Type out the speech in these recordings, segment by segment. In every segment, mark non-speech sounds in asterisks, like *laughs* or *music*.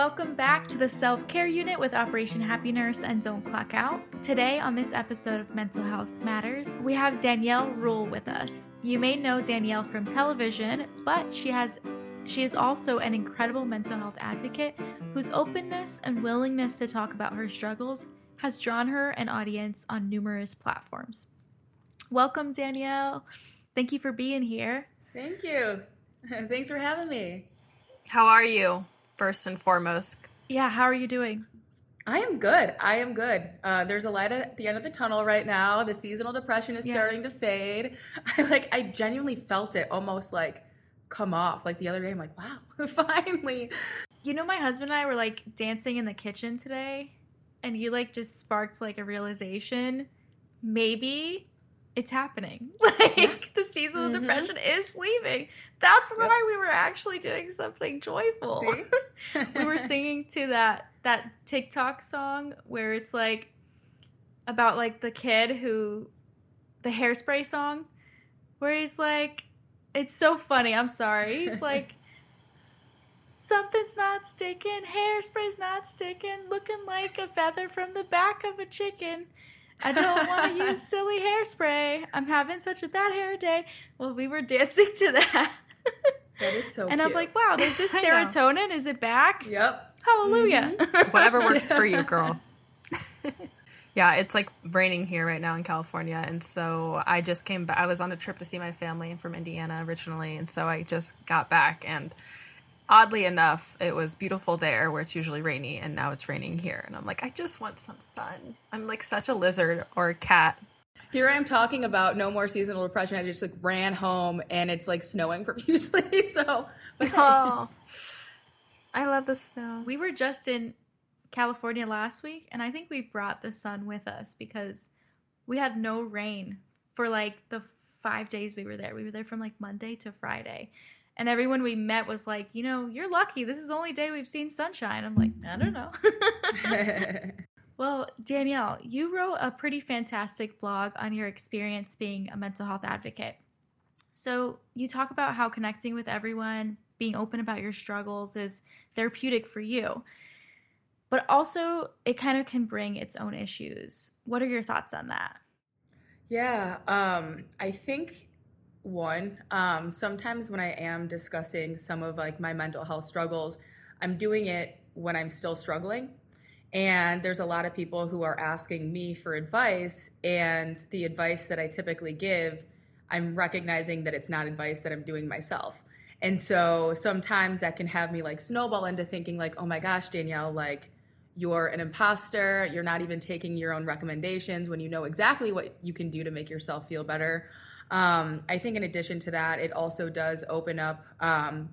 Welcome back to the Self Care Unit with Operation Happy Nurse and Don't Clock Out. Today, on this episode of Mental Health Matters, we have Danielle Ruhl with us. You may know Danielle from television, but she has she is also an incredible mental health advocate whose openness and willingness to talk about her struggles has drawn her an audience on numerous platforms. Welcome, Danielle. Thank you for being here. Thank you. *laughs* Thanks for having me. How are you, first and foremost? Yeah, how are you doing? I am good. I am good. Uh, there's a light at the end of the tunnel right now. The seasonal depression is Yeah. starting to fade. *laughs* I like. I genuinely felt it almost like come off. Like the other day, I'm like, wow, *laughs* finally. You know, my husband and I were like dancing in the kitchen today, and you like just sparked like a realization. Maybe it's happening. *laughs* Like the seasonal Mhm. depression is leaving. That's Yep. why we were actually doing something joyful. See, *laughs* we were *laughs* singing to that that TikTok song where it's like about like the kid who the hairspray song where he's like it's so funny. I'm sorry. He's like something's not sticking, hairspray's not sticking, looking like a feather from the back of a chicken. I don't want to *laughs* use silly hairspray. I'm having such a bad hair day. Well, we were dancing to that. that is so. and I'm like, wow, is *laughs* this serotonin? Is it back? yep. Hallelujah. Mm-hmm. *laughs* Whatever works for you, girl. yeah, it's like raining here right now in California. And so I just came back. I was on a trip to see my family from Indiana originally. And so I just got back. And oddly enough, it was beautiful there where it's usually rainy. And now it's raining here. And I'm like, I just want some sun. I'm like such a lizard or a cat. Here I am talking about no more seasonal depression. I just like ran home and it's like snowing *laughs* profusely. So, *laughs* but. Oh, I love the snow. we were just in California last week, and I think we brought the sun with us because we had no rain for like the five days we were there. We were there from like Monday to Friday. And everyone we met was like, you know, you're lucky. This is the only day we've seen sunshine. I'm like, I don't know. *laughs* *laughs* Well, Danielle, you wrote a pretty fantastic blog on your experience being a mental health advocate. So, you talk about how connecting with everyone, being open about your struggles is therapeutic for you. But also, it kind of can bring its own issues. What are your thoughts on that? Yeah, um, I think one, um, sometimes when I am discussing some of like my mental health struggles, I'm doing it when I'm still struggling. And there's a lot of people who are asking me for advice, and the advice that I typically give, I'm recognizing that it's not advice that I'm doing myself. And so sometimes that can have me like snowball into thinking like, oh my gosh, Danielle, like you're an imposter. You're not even taking your own recommendations when you know exactly what you can do to make yourself feel better. Um, I think in addition to that, it also does open up, um,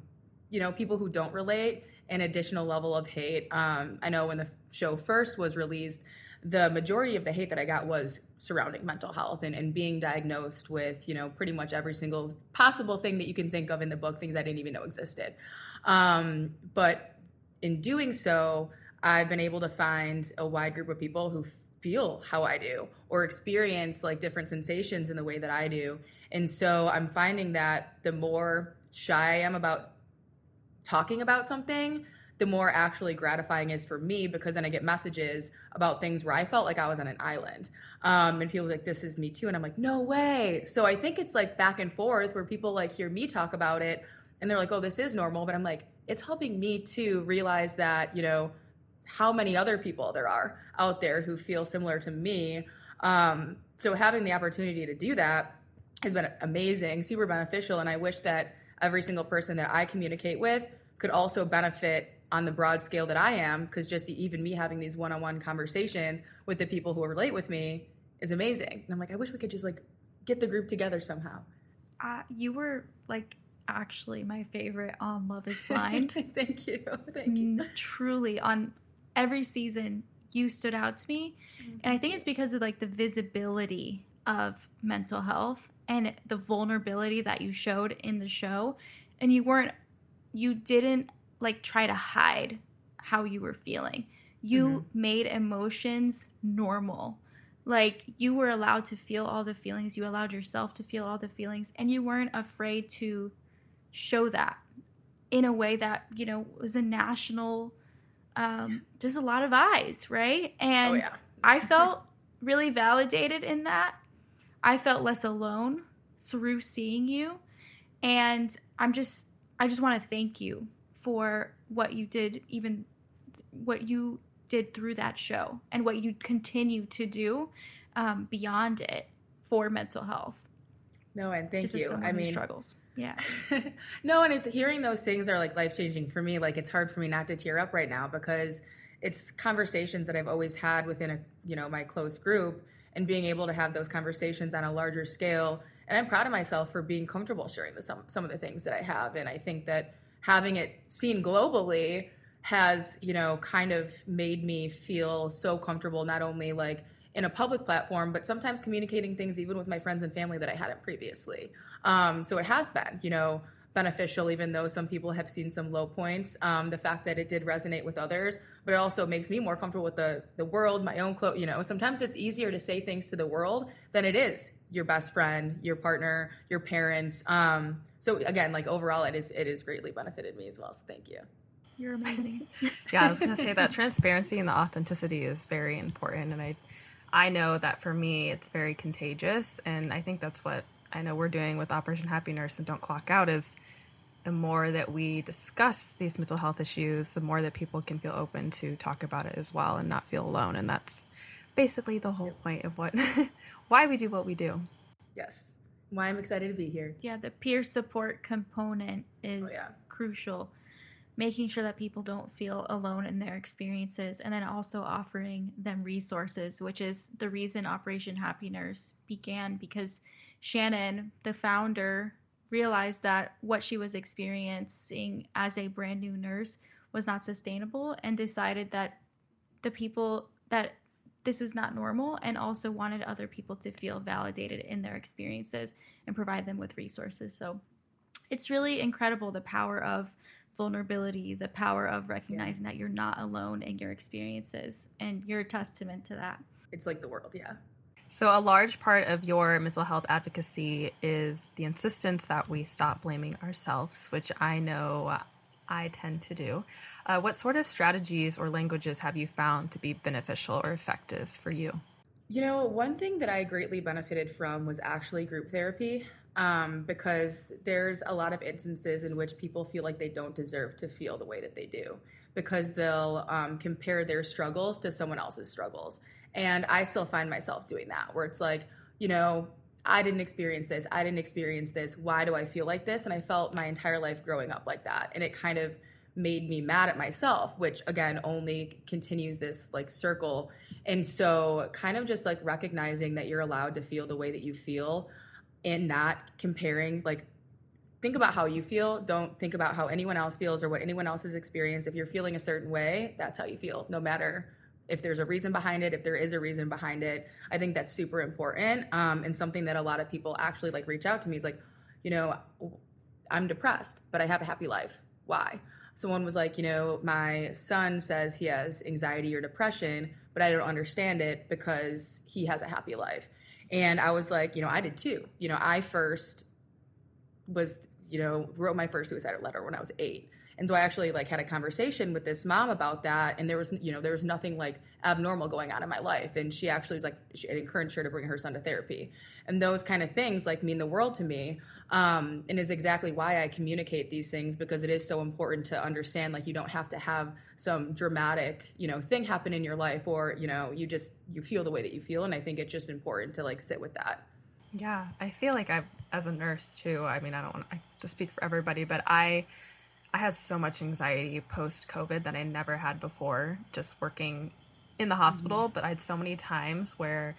you know, people who don't relate an additional level of hate. Um, I know when the show first was released, the majority of the hate that I got was surrounding mental health and, and being diagnosed with, you know, pretty much every single possible thing that you can think of in the book, things I didn't even know existed. Um, but in doing so, I've been able to find a wide group of people who feel how I do or experience like different sensations in the way that I do. And so I'm finding that the more shy I am about talking about something, the more actually gratifying is for me because then I get messages about things where I felt like I was on an island. Um, and people like, this is me too. And I'm like, no way. So I think it's like back and forth where people like hear me talk about it and they're like, oh, this is normal. But I'm like, it's helping me to realize that, you know, how many other people there are out there who feel similar to me. Um, so having the opportunity to do that has been amazing, super beneficial. And I wish that every single person that I communicate with could also benefit on the broad scale that I am, because just even me having these one on one conversations with the people who relate with me is amazing. And I'm like, I wish we could just like get the group together somehow. Uh, you were like actually my favorite on Love is Blind. *laughs* Thank you. Thank you. Truly on every season you stood out to me. Mm-hmm. And i think it's because of like the visibility of mental health and the vulnerability that you showed in the show. And you weren't you didn't like try to hide how you were feeling. You mm-hmm. made emotions normal. Like you were allowed to feel all the feelings. You allowed yourself to feel all the feelings. And you weren't afraid to show that in a way that you know was a national um, just a lot of eyes, right? And oh, yeah. I felt really validated in that. I felt less alone through seeing you. And I'm just, I just want to thank you for what you did, even what you did through that show and what you continue to do um, beyond it for mental health. No, and thank just you. I mean, struggles. Yeah. *laughs* no, and it's hearing those things are like life changing for me. Like it's hard for me not to tear up right now because it's conversations that I've always had within a you know my close group, and being able to have those conversations on a larger scale. And I'm proud of myself for being comfortable sharing the, some some of the things that I have. And I think that having it seen globally has you know kind of made me feel so comfortable not only like in a public platform but sometimes communicating things even with my friends and family that i hadn't previously um, so it has been you know beneficial even though some people have seen some low points um, the fact that it did resonate with others but it also makes me more comfortable with the the world my own clothes you know sometimes it's easier to say things to the world than it is your best friend your partner your parents um, so again like overall it is it has greatly benefited me as well so thank you you're amazing. *laughs* yeah, I was going to say that transparency and the authenticity is very important, and I, I know that for me it's very contagious, and I think that's what I know we're doing with Operation Happy Nurse and Don't Clock Out is the more that we discuss these mental health issues, the more that people can feel open to talk about it as well and not feel alone, and that's basically the whole point of what *laughs* why we do what we do. Yes. Why I'm excited to be here. Yeah, the peer support component is oh, yeah. crucial making sure that people don't feel alone in their experiences and then also offering them resources which is the reason operation happy nurse began because shannon the founder realized that what she was experiencing as a brand new nurse was not sustainable and decided that the people that this is not normal and also wanted other people to feel validated in their experiences and provide them with resources so it's really incredible the power of vulnerability, the power of recognizing yeah. that you're not alone in your experiences, and you're a testament to that. It's like the world, yeah. So, a large part of your mental health advocacy is the insistence that we stop blaming ourselves, which I know I tend to do. Uh, what sort of strategies or languages have you found to be beneficial or effective for you? You know, one thing that I greatly benefited from was actually group therapy um, because there's a lot of instances in which people feel like they don't deserve to feel the way that they do because they'll um, compare their struggles to someone else's struggles. And I still find myself doing that where it's like, you know, I didn't experience this. I didn't experience this. Why do I feel like this? And I felt my entire life growing up like that. And it kind of made me mad at myself, which again only continues this like circle. And so, kind of just like recognizing that you're allowed to feel the way that you feel and not comparing like think about how you feel don't think about how anyone else feels or what anyone else has experienced if you're feeling a certain way that's how you feel no matter if there's a reason behind it if there is a reason behind it i think that's super important um, and something that a lot of people actually like reach out to me is like you know i'm depressed but i have a happy life why someone was like you know my son says he has anxiety or depression but i don't understand it because he has a happy life and I was like, you know, I did too. You know, I first was, you know, wrote my first suicide letter when I was eight. And so I actually like had a conversation with this mom about that. And there was, you know, there was nothing like abnormal going on in my life. And she actually was like, she encouraged her to bring her son to therapy. And those kind of things like mean the world to me. Um, and is exactly why I communicate these things because it is so important to understand like you don't have to have some dramatic, you know, thing happen in your life or, you know, you just, you feel the way that you feel. And I think it's just important to like sit with that. Yeah. I feel like I, as a nurse too, I mean, I don't want to speak for everybody, but I, I had so much anxiety post COVID that I never had before, just working in the hospital. Mm-hmm. But I had so many times where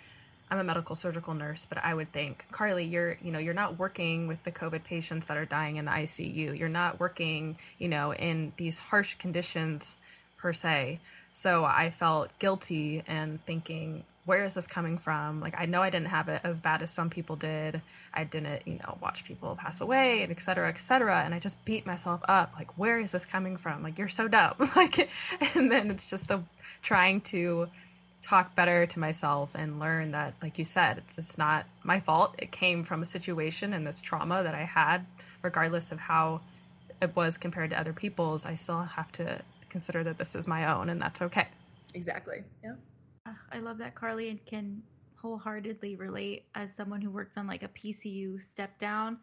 I'm a medical surgical nurse, but I would think, Carley, you're, you know, you're not working with the COVID patients that are dying in the ICU. You're not working, you know, in these harsh conditions per se. So I felt guilty and thinking, where is this coming from? Like, I know I didn't have it as bad as some people did. I didn't, you know, watch people pass away and et cetera, et cetera. And I just beat myself up. Like, where is this coming from? Like, you're so dumb. *laughs* like, and then it's just the trying to talk better to myself and learn that, like you said, it's, it's not my fault. It came from a situation and this trauma that I had, regardless of how it was compared to other people's. I still have to consider that this is my own and that's okay. Exactly. Yeah. I love that Carley and can wholeheartedly relate as someone who worked on like a PCU step down.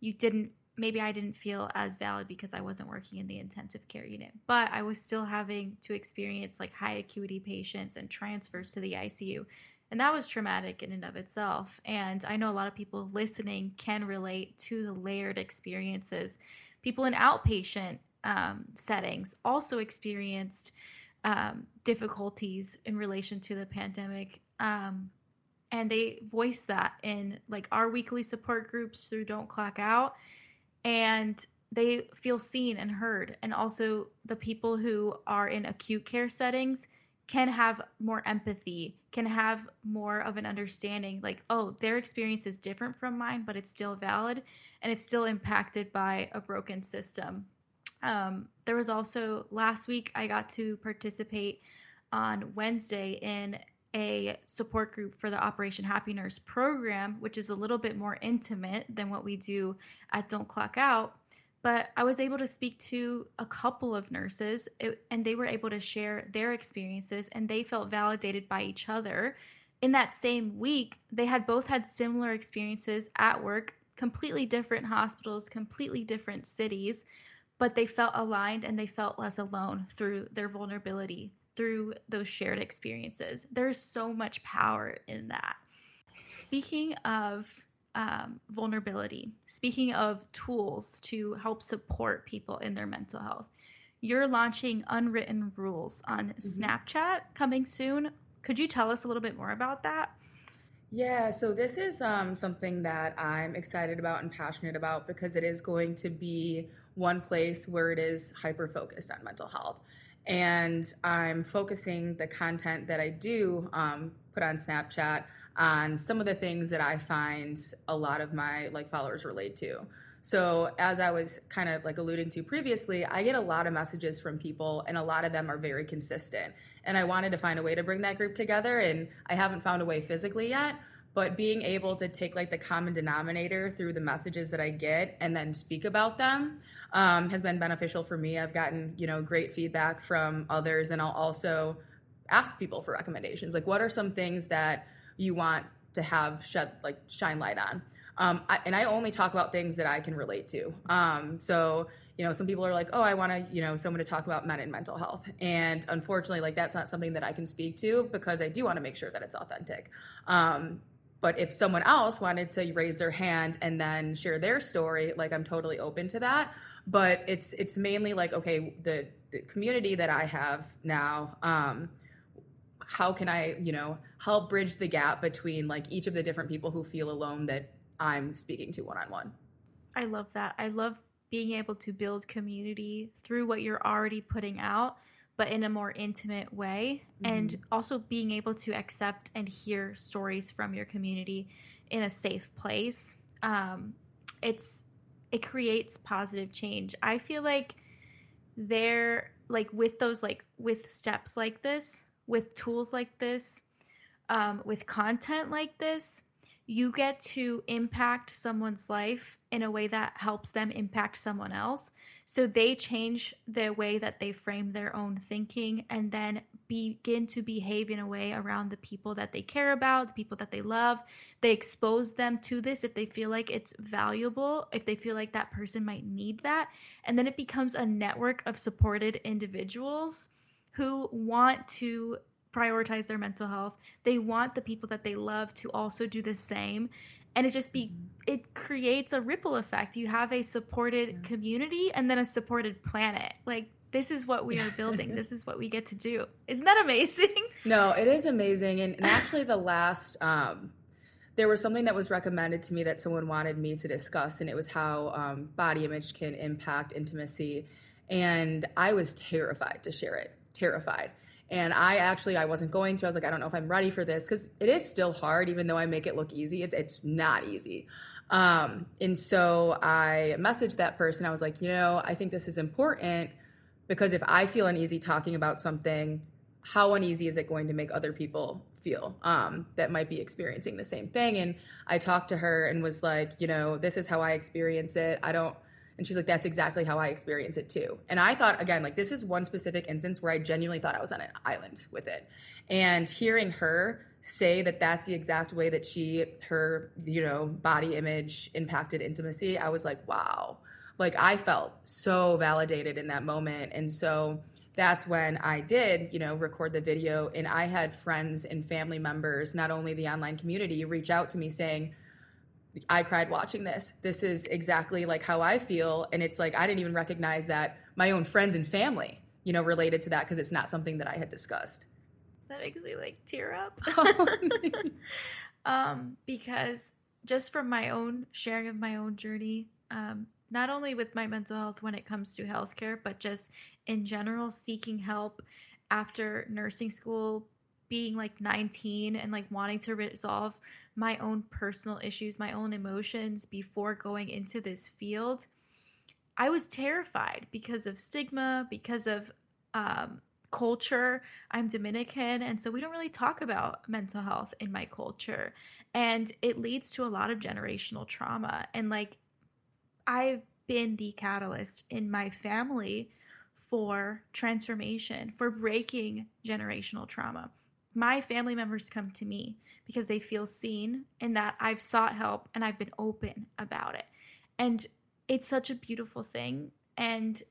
You didn't maybe I didn't feel as valid because I wasn't working in the intensive care unit, but I was still having to experience like high acuity patients and transfers to the ICU. And that was traumatic in and of itself. And I know a lot of people listening can relate to the layered experiences. People in outpatient um, settings also experienced um, difficulties in relation to the pandemic. Um, and they voice that in like our weekly support groups through Don't Clock Out. And they feel seen and heard. And also, the people who are in acute care settings can have more empathy, can have more of an understanding like, oh, their experience is different from mine, but it's still valid and it's still impacted by a broken system. Um, there was also last week, I got to participate on Wednesday in a support group for the Operation Happy Nurse program, which is a little bit more intimate than what we do at Don't Clock Out but I was able to speak to a couple of nurses and they were able to share their experiences and they felt validated by each other. In that same week, they had both had similar experiences at work, completely different hospitals, completely different cities, but they felt aligned and they felt less alone through their vulnerability, through those shared experiences. There's so much power in that. Speaking of um, vulnerability. Speaking of tools to help support people in their mental health, you're launching Unwritten Rules on mm-hmm. Snapchat coming soon. Could you tell us a little bit more about that? Yeah, so this is um, something that I'm excited about and passionate about because it is going to be one place where it is hyper focused on mental health. And I'm focusing the content that I do um, put on Snapchat on some of the things that I find a lot of my like followers relate to. So as I was kind of like alluding to previously, I get a lot of messages from people and a lot of them are very consistent. And I wanted to find a way to bring that group together and I haven't found a way physically yet, but being able to take like the common denominator through the messages that I get and then speak about them um, has been beneficial for me. I've gotten, you know, great feedback from others and I'll also ask people for recommendations. Like what are some things that you want to have shed like shine light on. Um, I, and I only talk about things that I can relate to. Um, so you know, some people are like, oh, I want to, you know, someone to talk about men and mental health. And unfortunately, like that's not something that I can speak to because I do want to make sure that it's authentic. Um, but if someone else wanted to raise their hand and then share their story, like I'm totally open to that. But it's it's mainly like, okay, the, the community that I have now, um, how can I, you know, help bridge the gap between like each of the different people who feel alone that I'm speaking to one on one. I love that. I love being able to build community through what you're already putting out, but in a more intimate way. Mm-hmm. And also being able to accept and hear stories from your community in a safe place. Um, it's it creates positive change. I feel like there like with those like with steps like this, with tools like this, um, with content like this, you get to impact someone's life in a way that helps them impact someone else. So they change the way that they frame their own thinking and then begin to behave in a way around the people that they care about, the people that they love. They expose them to this if they feel like it's valuable, if they feel like that person might need that. And then it becomes a network of supported individuals who want to prioritize their mental health. They want the people that they love to also do the same. And it just be it creates a ripple effect. You have a supported yeah. community and then a supported planet. Like this is what we are *laughs* building. this is what we get to do. Isn't that amazing? *laughs* No, it is amazing. And, and actually the last um there was something that was recommended to me that someone wanted me to discuss, and it was how um, body image can impact intimacy. And I was terrified to share it terrified. And I actually I wasn't going to. I was like, I don't know if I'm ready for this because it is still hard, even though I make it look easy. It's it's not easy. Um, and so I messaged that person. I was like, you know, I think this is important because if I feel uneasy talking about something, how uneasy is it going to make other people feel um, that might be experiencing the same thing? And I talked to her and was like, you know, this is how I experience it. I don't And she's like, that's exactly how I experience it too. And I thought, again, like this is one specific instance where I genuinely thought I was on an island with it. And hearing her say that that's the exact way that she, her, you know, body image impacted intimacy, I was like, wow. Like I felt so validated in that moment. And so that's when I did, you know, record the video. And I had friends and family members, not only the online community, reach out to me saying, I cried watching this. This is exactly like how I feel. And it's like, I didn't even recognize that my own friends and family, you know, related to that because it's not something that I had discussed. That makes me like tear up. *laughs* *laughs* um, because just from my own sharing of my own journey, um, not only with my mental health when it comes to healthcare, but just in general, seeking help after nursing school, being like 19 and like wanting to resolve my own personal issues, my own emotions before going into this field, I was terrified because of stigma, because of um, culture. I'm Dominican, and so we don't really talk about mental health in my culture. And it leads to a lot of generational trauma. And like, I've been the catalyst in my family for transformation, for breaking generational trauma. My family members come to me because they feel seen and that I've sought help and I've been open about it. And it's such a beautiful thing. And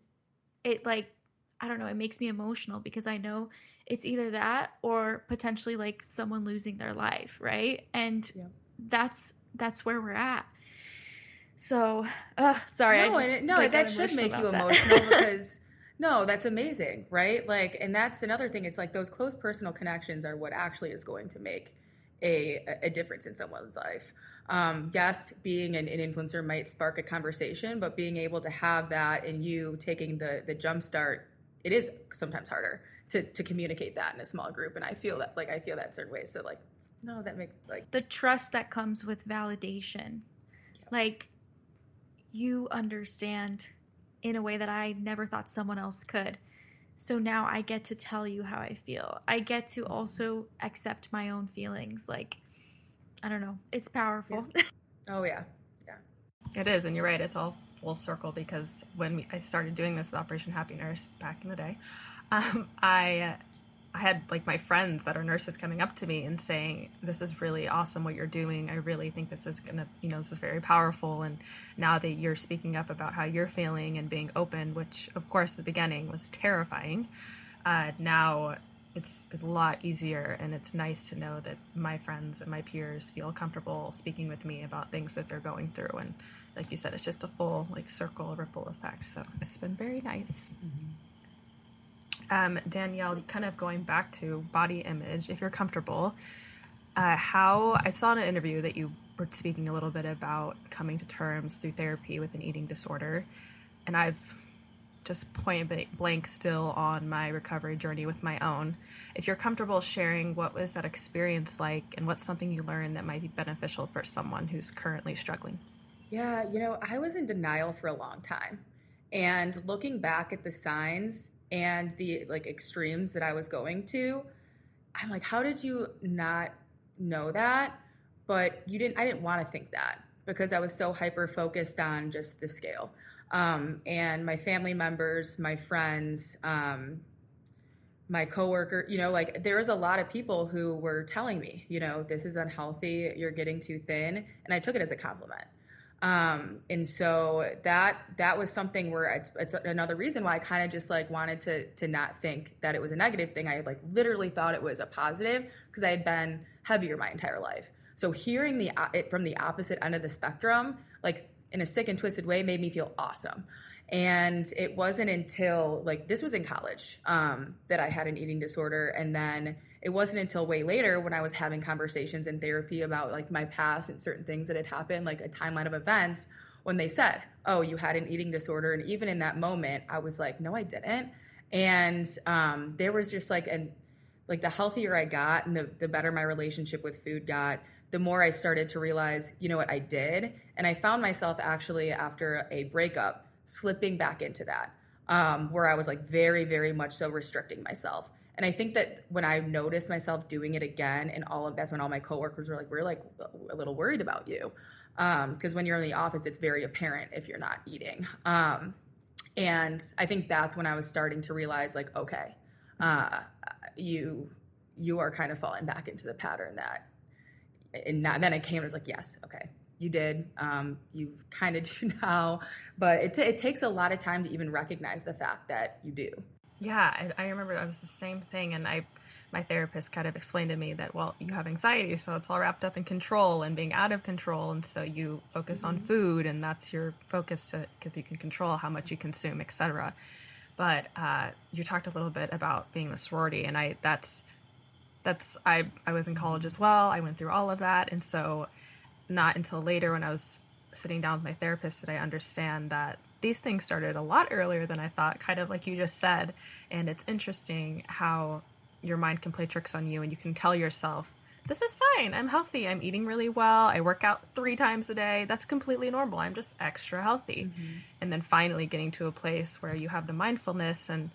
it, like, I don't know, it makes me emotional because I know it's either that or potentially like someone losing their life, right? And yeah. that's that's where we're at. So, uh, sorry. No, just, it, no, that should make you emotional because *laughs* no, that's amazing, right? Like, and that's another thing. It's like those close personal connections are what actually is going to make a, a difference in someone's life. Um, yes, being an, an, influencer might spark a conversation, but being able to have that and you taking the the jump start, it is sometimes harder to to communicate that in a small group. And I feel that like I feel that certain ways. So like, no, that makes like the trust that comes with validation, yeah. like you understand in a way that I never thought someone else could. So now I get to tell you how I feel. I get to also accept my own feelings. Like, I don't know, it's powerful. Yeah. Oh, yeah. Yeah. It is. And you're right. It's all full circle because when we, I started doing this Operation Happy Nurse back in the day, *laughs* um, I I had like my friends that are nurses coming up to me and saying, "This is really awesome what you're doing. I really think this is gonna, you know, this is very powerful." And now that you're speaking up about how you're feeling and being open, which of course at the beginning was terrifying, uh, now it's a lot easier and it's nice to know that my friends and my peers feel comfortable speaking with me about things that they're going through and like you said it's just a full like circle ripple effect so it's been very nice mm-hmm. Um, Danielle, kind of going back to body image, if you're comfortable, uh, how I saw in an interview that you were speaking a little bit about coming to terms through therapy with an eating disorder, and I've just point blank still on my recovery journey with my own. If you're comfortable sharing what was that experience like and what's something you learned that might be beneficial for someone who's currently struggling. Yeah, you know, I was in denial for a long time. And looking back at the signs, and the like extremes that I was going to, I'm like, how did you not know that? But you didn't, I didn't want to think that because I was so hyper focused on just the scale. Um, and my family members, my friends, um, my coworker, you know, like there was a lot of people who were telling me, you know, this is unhealthy, you're getting too thin. And I took it as a compliment. Um, and so that that was something where it's, it's another reason why I kind of just like wanted to to not think that it was a negative thing. I like literally thought it was a positive because I had been heavier my entire life. So hearing the it from the opposite end of the spectrum, like in a sick and twisted way, made me feel awesome. And it wasn't until like this was in college um, that I had an eating disorder, and then it wasn't until way later when I was having conversations in therapy about like my past and certain things that had happened, like a timeline of events, when they said, "Oh, you had an eating disorder," and even in that moment, I was like, "No, I didn't." And um, there was just like an like the healthier I got and the the better my relationship with food got, the more I started to realize, you know what, I did, and I found myself actually after a breakup slipping back into that, um, where I was like very, very much so restricting myself. And I think that when I noticed myself doing it again, and all of that's when all my coworkers were like, "We're like a little worried about you," because um, when you're in the office, it's very apparent if you're not eating. Um, and I think that's when I was starting to realize, like, okay, uh, you you are kind of falling back into the pattern that, and not, then it came to like, yes, okay, you did, um, you kind of *laughs* do now, but it, t- it takes a lot of time to even recognize the fact that you do. Yeah, I, I remember that was the same thing, and I, my therapist kind of explained to me that well, you have anxiety, so it's all wrapped up in control and being out of control, and so you focus mm-hmm. on food, and that's your focus to because you can control how much you consume, etc. But uh, you talked a little bit about being the sorority, and I that's that's I I was in college as well. I went through all of that, and so not until later when I was sitting down with my therapist did I understand that these things started a lot earlier than I thought, kind of like you just said. And it's interesting how your mind can play tricks on you and you can tell yourself, this is fine. I'm healthy. I'm eating really well. I work out three times a day. That's completely normal. I'm just extra healthy. Mm-hmm. And then finally getting to a place where you have the mindfulness and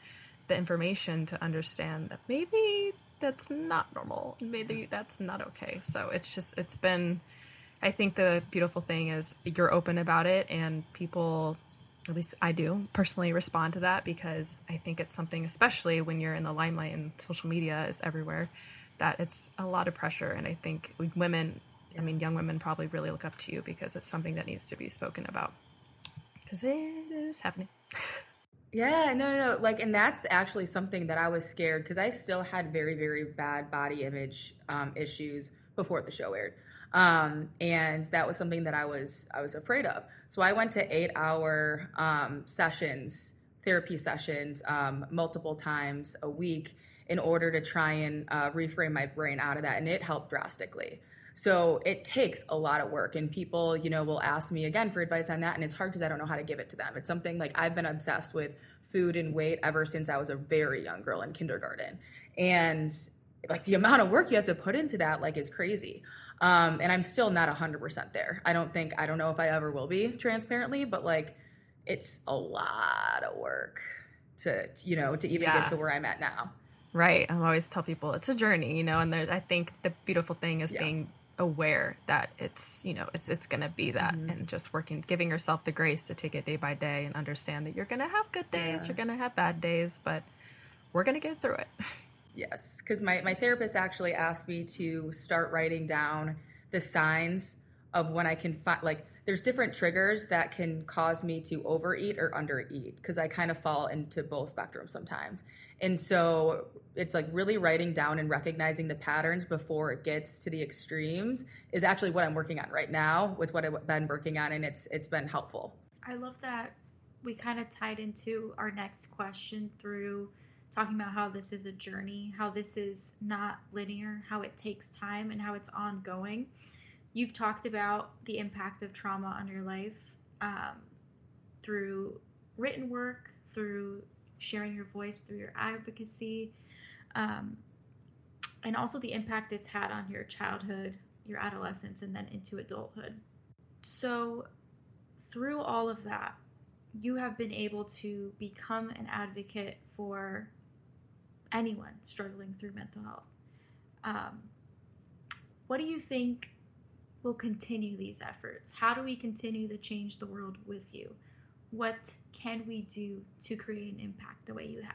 the information to understand that maybe that's not normal. Maybe that's not okay. So it's just, it's been, I think the beautiful thing is you're open about it and people at least I do personally respond to that because I think it's something, especially when you're in the limelight and social media is everywhere, that it's a lot of pressure. And I think women, I mean, young women probably really look up to you because it's something that needs to be spoken about because it is happening. *laughs* Yeah, no, no, no. Like, and that's actually something that I was scared because I still had very, very bad body image um, issues before the show aired um, and that was something that I was I was afraid of. So I went to eight hour um, sessions, therapy sessions, um, multiple times a week in order to try and uh, reframe my brain out of that, and it helped drastically. So it takes a lot of work, and people, you know, will ask me again for advice on that, and it's hard because I don't know how to give it to them. It's something like I've been obsessed with food and weight ever since I was a very young girl in kindergarten, and like the amount of work you have to put into that like is crazy um, and i'm still not 100% there i don't think i don't know if i ever will be transparently but like it's a lot of work to you know to even yeah. get to where i'm at now right i always tell people it's a journey you know and there's i think the beautiful thing is yeah. being aware that it's you know it's it's gonna be that mm-hmm. and just working giving yourself the grace to take it day by day and understand that you're gonna have good days yeah. you're gonna have bad days but we're gonna get through it *laughs* Yes, because my, my therapist actually asked me to start writing down the signs of when I can find, like, there's different triggers that can cause me to overeat or undereat because I kind of fall into both spectrums sometimes. And so it's like really writing down and recognizing the patterns before it gets to the extremes is actually what I'm working on right now, was what I've been working on, and it's it's been helpful. I love that we kind of tied into our next question through talking about how this is a journey, how this is not linear, how it takes time, and how it's ongoing. You've talked about the impact of trauma on your life um, through written work, through sharing your voice, through your advocacy, um, and also the impact it's had on your childhood, your adolescence, and then into adulthood. So, through all of that, you have been able to become an advocate for anyone struggling through mental health. Um, what do you think will continue these efforts? How do we continue to change the world with you? What can we do to create an impact the way you have?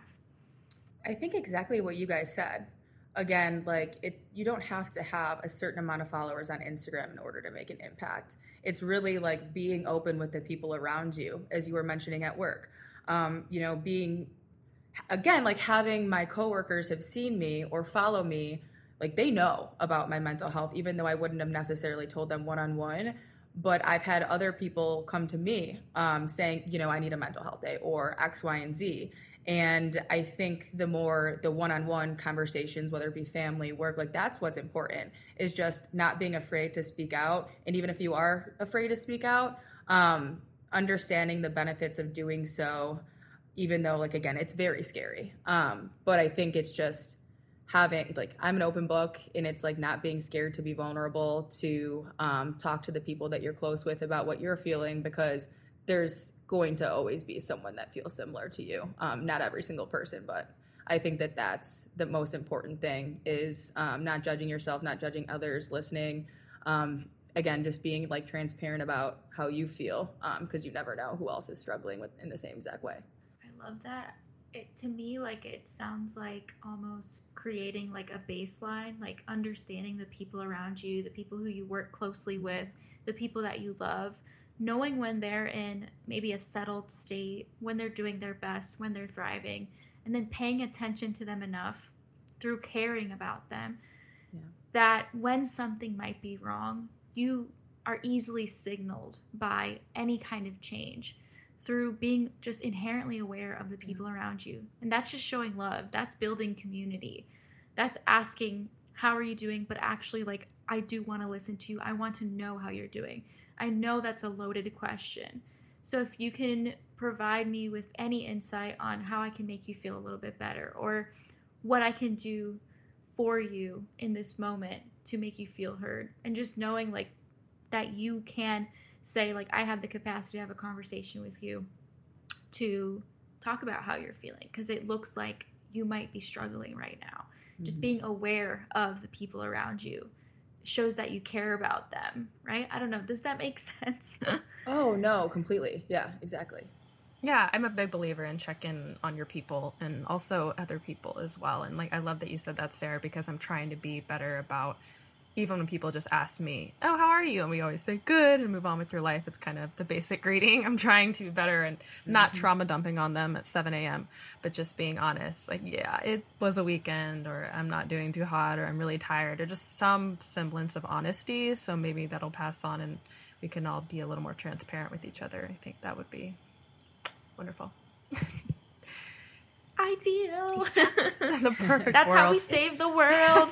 I think exactly what you guys said. Again, like it you don't have to have a certain amount of followers on Instagram in order to make an impact. It's really like being open with the people around you, as you were mentioning at work. Um, you know, being again, like having my coworkers have seen me or follow me, like they know about my mental health, even though I wouldn't have necessarily told them one on one. But I've had other people come to me um, saying, you know, I need a mental health day or X, Y, and Z. And I think the more the one on one conversations, whether it be family, work, like that's what's important is just not being afraid to speak out. And even if you are afraid to speak out, um, understanding the benefits of doing so even though like again it's very scary. Um but i think it's just having like i'm an open book and it's like not being scared to be vulnerable to um, talk to the people that you're close with about what you're feeling because there's going to always be someone that feels similar to you. Um, not every single person but i think that that's the most important thing is um, not judging yourself not judging others listening. Um, again, just being like transparent about how you feel because um, you never know who else is struggling with in the same exact way. Love that. It, to me, like it sounds like almost creating like a baseline, like understanding the people around you, the people who you work closely with, the people that you love, knowing when they're in maybe a settled state, when they're doing their best, when they're thriving, and then paying attention to them enough through caring about them yeah. that when something might be wrong, you are easily signaled by any kind of change through being just inherently aware of the mm-hmm. people yeah. around you. And that's just showing love. That's building community. That's asking, How are you doing? But actually, like, I do want to listen to you. I want to know how you're doing. I know that's a loaded question. So if you can provide me with any insight on how I can make you feel a little bit better or what I can do for you in this moment to make you feel heard and just knowing like that you can say like I have the capacity to have a conversation with you to talk about how you're feeling because it looks like you might be struggling right now. Mm-hmm. Just being aware of the people around you shows that you care about them, right? I don't know. Does that make *laughs* sense? oh, no, completely. Yeah, exactly. Yeah, I'm a big believer in check in on your people and also other people as well. And like, I love that you said that, Sarah, because I'm trying to be better about even when people just ask me, "Oh, how are you?" and we always say "good" and move on with your life. It's kind of the basic greeting. I'm trying to be better and not mm-hmm. trauma dumping on them at 7 a.m., but just being honest. Like, yeah, it was a weekend, or I'm not doing too hot, or I'm really tired, or just some semblance of honesty. So maybe that'll pass on, and we can all be a little more transparent with each other. I think that would be wonderful. *laughs* Ideal. Yes, *laughs* the *laughs* perfect. That's world. how we save the world.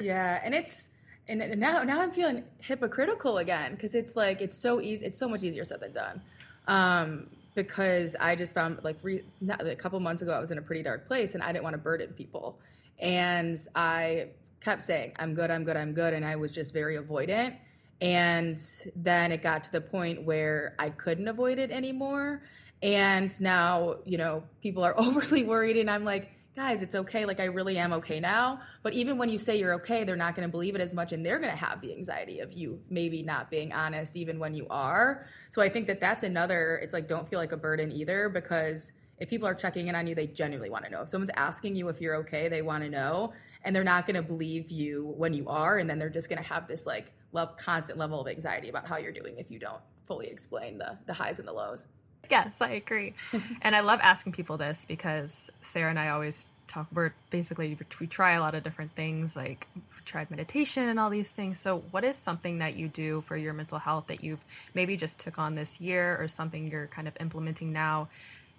yeah, and it's and now now I'm feeling hypocritical again because it's like it's so easy. It's so much easier said than done. Um, because I just found like re, not, a couple months ago I was in a pretty dark place and I didn't want to burden people, and I kept saying I'm good, I'm good, I'm good, and I was just very avoidant. And then it got to the point where I couldn't avoid it anymore. And now, you know, people are *laughs* overly worried, and I'm like, guys, it's okay. Like, I really am okay now. But even when you say you're okay, they're not going to believe it as much, and they're going to have the anxiety of you maybe not being honest, even when you are. So I think that that's another, it's like, don't feel like a burden either, because if people are checking in on you, they genuinely want to know. If someone's asking you if you're okay, they want to know, and they're not going to believe you when you are, and then they're just going to have this like love, constant level of anxiety about how you're doing if you don't fully explain the the highs and the lows yes, I agree. *laughs* and I love asking people this because Sarah and I always talk. We're basically we try a lot of different things, like tried meditation and all these things. So, what is something that you do for your mental health that you've maybe just took on this year, or something you're kind of implementing now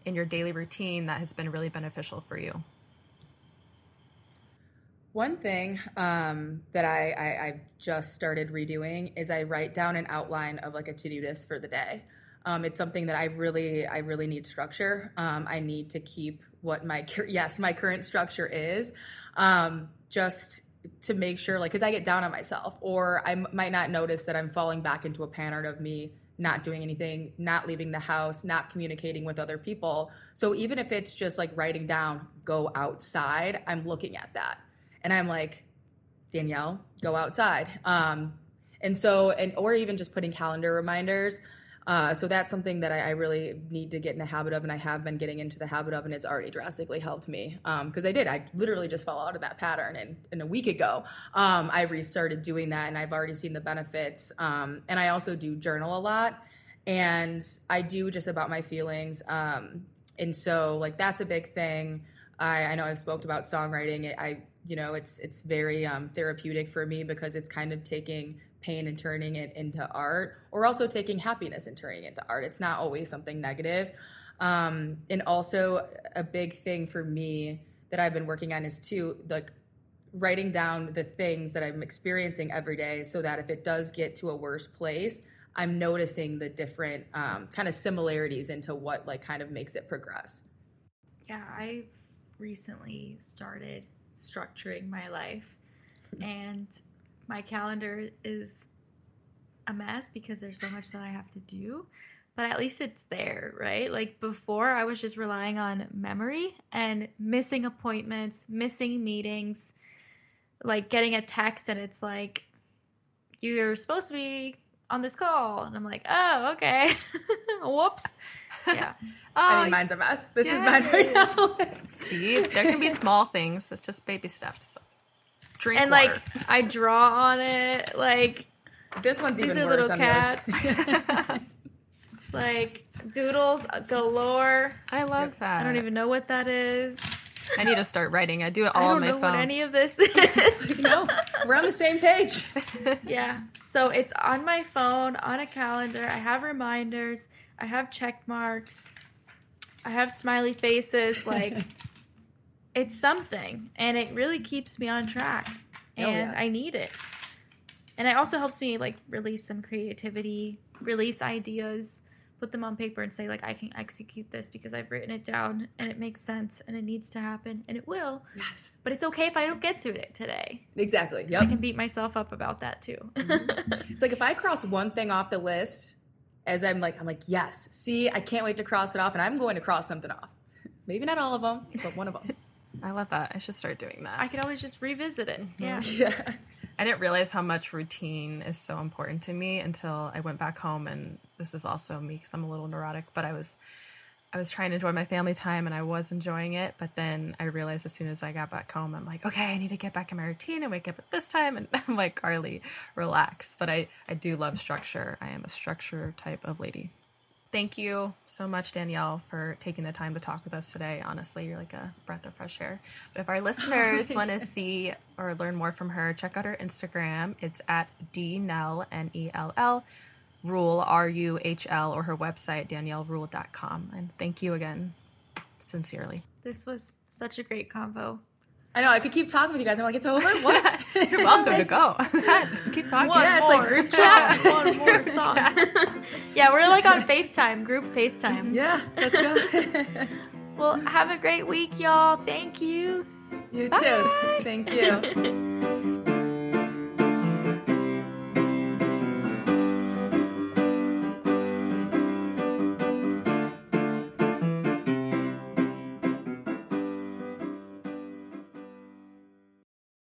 in your daily routine that has been really beneficial for you? One thing um, that I, I, I just started redoing is I write down an outline of like a to do list for the day. Um, it's something that I really, I really need structure. Um, I need to keep what my yes, my current structure is, um, just to make sure, like, because I get down on myself, or I m- might not notice that I'm falling back into a pattern of me not doing anything, not leaving the house, not communicating with other people. So even if it's just like writing down, go outside, I'm looking at that, and I'm like, Danielle, go outside. Um, and so, and or even just putting calendar reminders. Uh, so that's something that I, I, really need to get in the habit of, and I have been getting into the habit of, and it's already drastically helped me. Because um, I did, I literally just fell out of that pattern, and, and a week ago, um, I restarted doing that, and I've already seen the benefits. Um, and I also do journal a lot, and I do just about my feelings. Um, and so, like, that's a big thing. I, I know I've spoke about songwriting. I, you know, it's it's very um, therapeutic for me because it's kind of taking pain and turning it into art, or also taking happiness and turning it into art. It's not always something negative. Um, and also, a big thing for me that I've been working on is too like writing down the things that I'm experiencing every day, so that if it does get to a worse place, I'm noticing the different um, kind of similarities into what like kind of makes it progress. Yeah, I've recently started structuring my life, *laughs* and my calendar is a mess because there's so much that I have to do, but at least it's there, right? Like before, I was just relying on memory and missing appointments, missing meetings, like getting a text and it's like, you're supposed to be on this call. And I'm like, oh, okay. *laughs* Whoops. Yeah. *laughs* I Oh, mean, uh, mine's a mess. This is yeah. mine right now. *laughs* see, there can be small things. It's just baby steps. Drink and water. like I draw on it. Like this one's these even are worse. little on cats. *laughs* like doodles galore. I love that. I don't even know what that is. I need to start writing. I do it all don't on my know phone. what any of this *laughs* is. *laughs* no, we're on the same page. yeah. So it's on my phone, on a calendar. I have reminders. I have check marks. I have smiley faces. Like it's something, and it really keeps me on track. Oh, And yeah. I need it. And it also helps me like release some creativity, release ideas, put them on paper, and say like I can execute this because I've written it down and it makes sense and it needs to happen and it will. Yes, But it's okay if I don't get to it today. exactly. Yeah. I can beat myself up about that too. Mm-hmm. It's like if I cross one thing off the list, as I'm like, I'm like, yes. See, I can't wait to cross it off, and I'm going to cross something off. Maybe not all of them, but one of them. I love that. I should start doing that. I can always just revisit it. Yeah. *laughs* yeah. I didn't realize how much routine is so important to me until I went back home and this is also me because I'm a little neurotic, but I was I was trying to enjoy my family time and I was enjoying it, but then I realized as soon as I got back home I'm like, okay, I need to get back in my routine and wake up at this time and *laughs* I'm like, Carley, relax. But I I do love structure. I am a structure type of lady. Thank you so much, Danielle, for taking the time to talk with us today. Honestly, you're like a breath of fresh air. But if our *laughs* listeners want to see or learn more from her, check out her Instagram. It's at dnell, N E L L, Ruhl, R U H L, or her website, danielleruhl.com. And thank you again, sincerely. This was such a great convo. I know. I could keep talking with you guys. I'm like, it's over. *laughs* What? You're *laughs* welcome to go. *laughs* Keep talking. One Yeah, it's like group chat. One more song. yeah, we're like on FaceTime, group FaceTime. yeah, let's go. Well, have a great week, y'all. Thank you. you too. Thank you.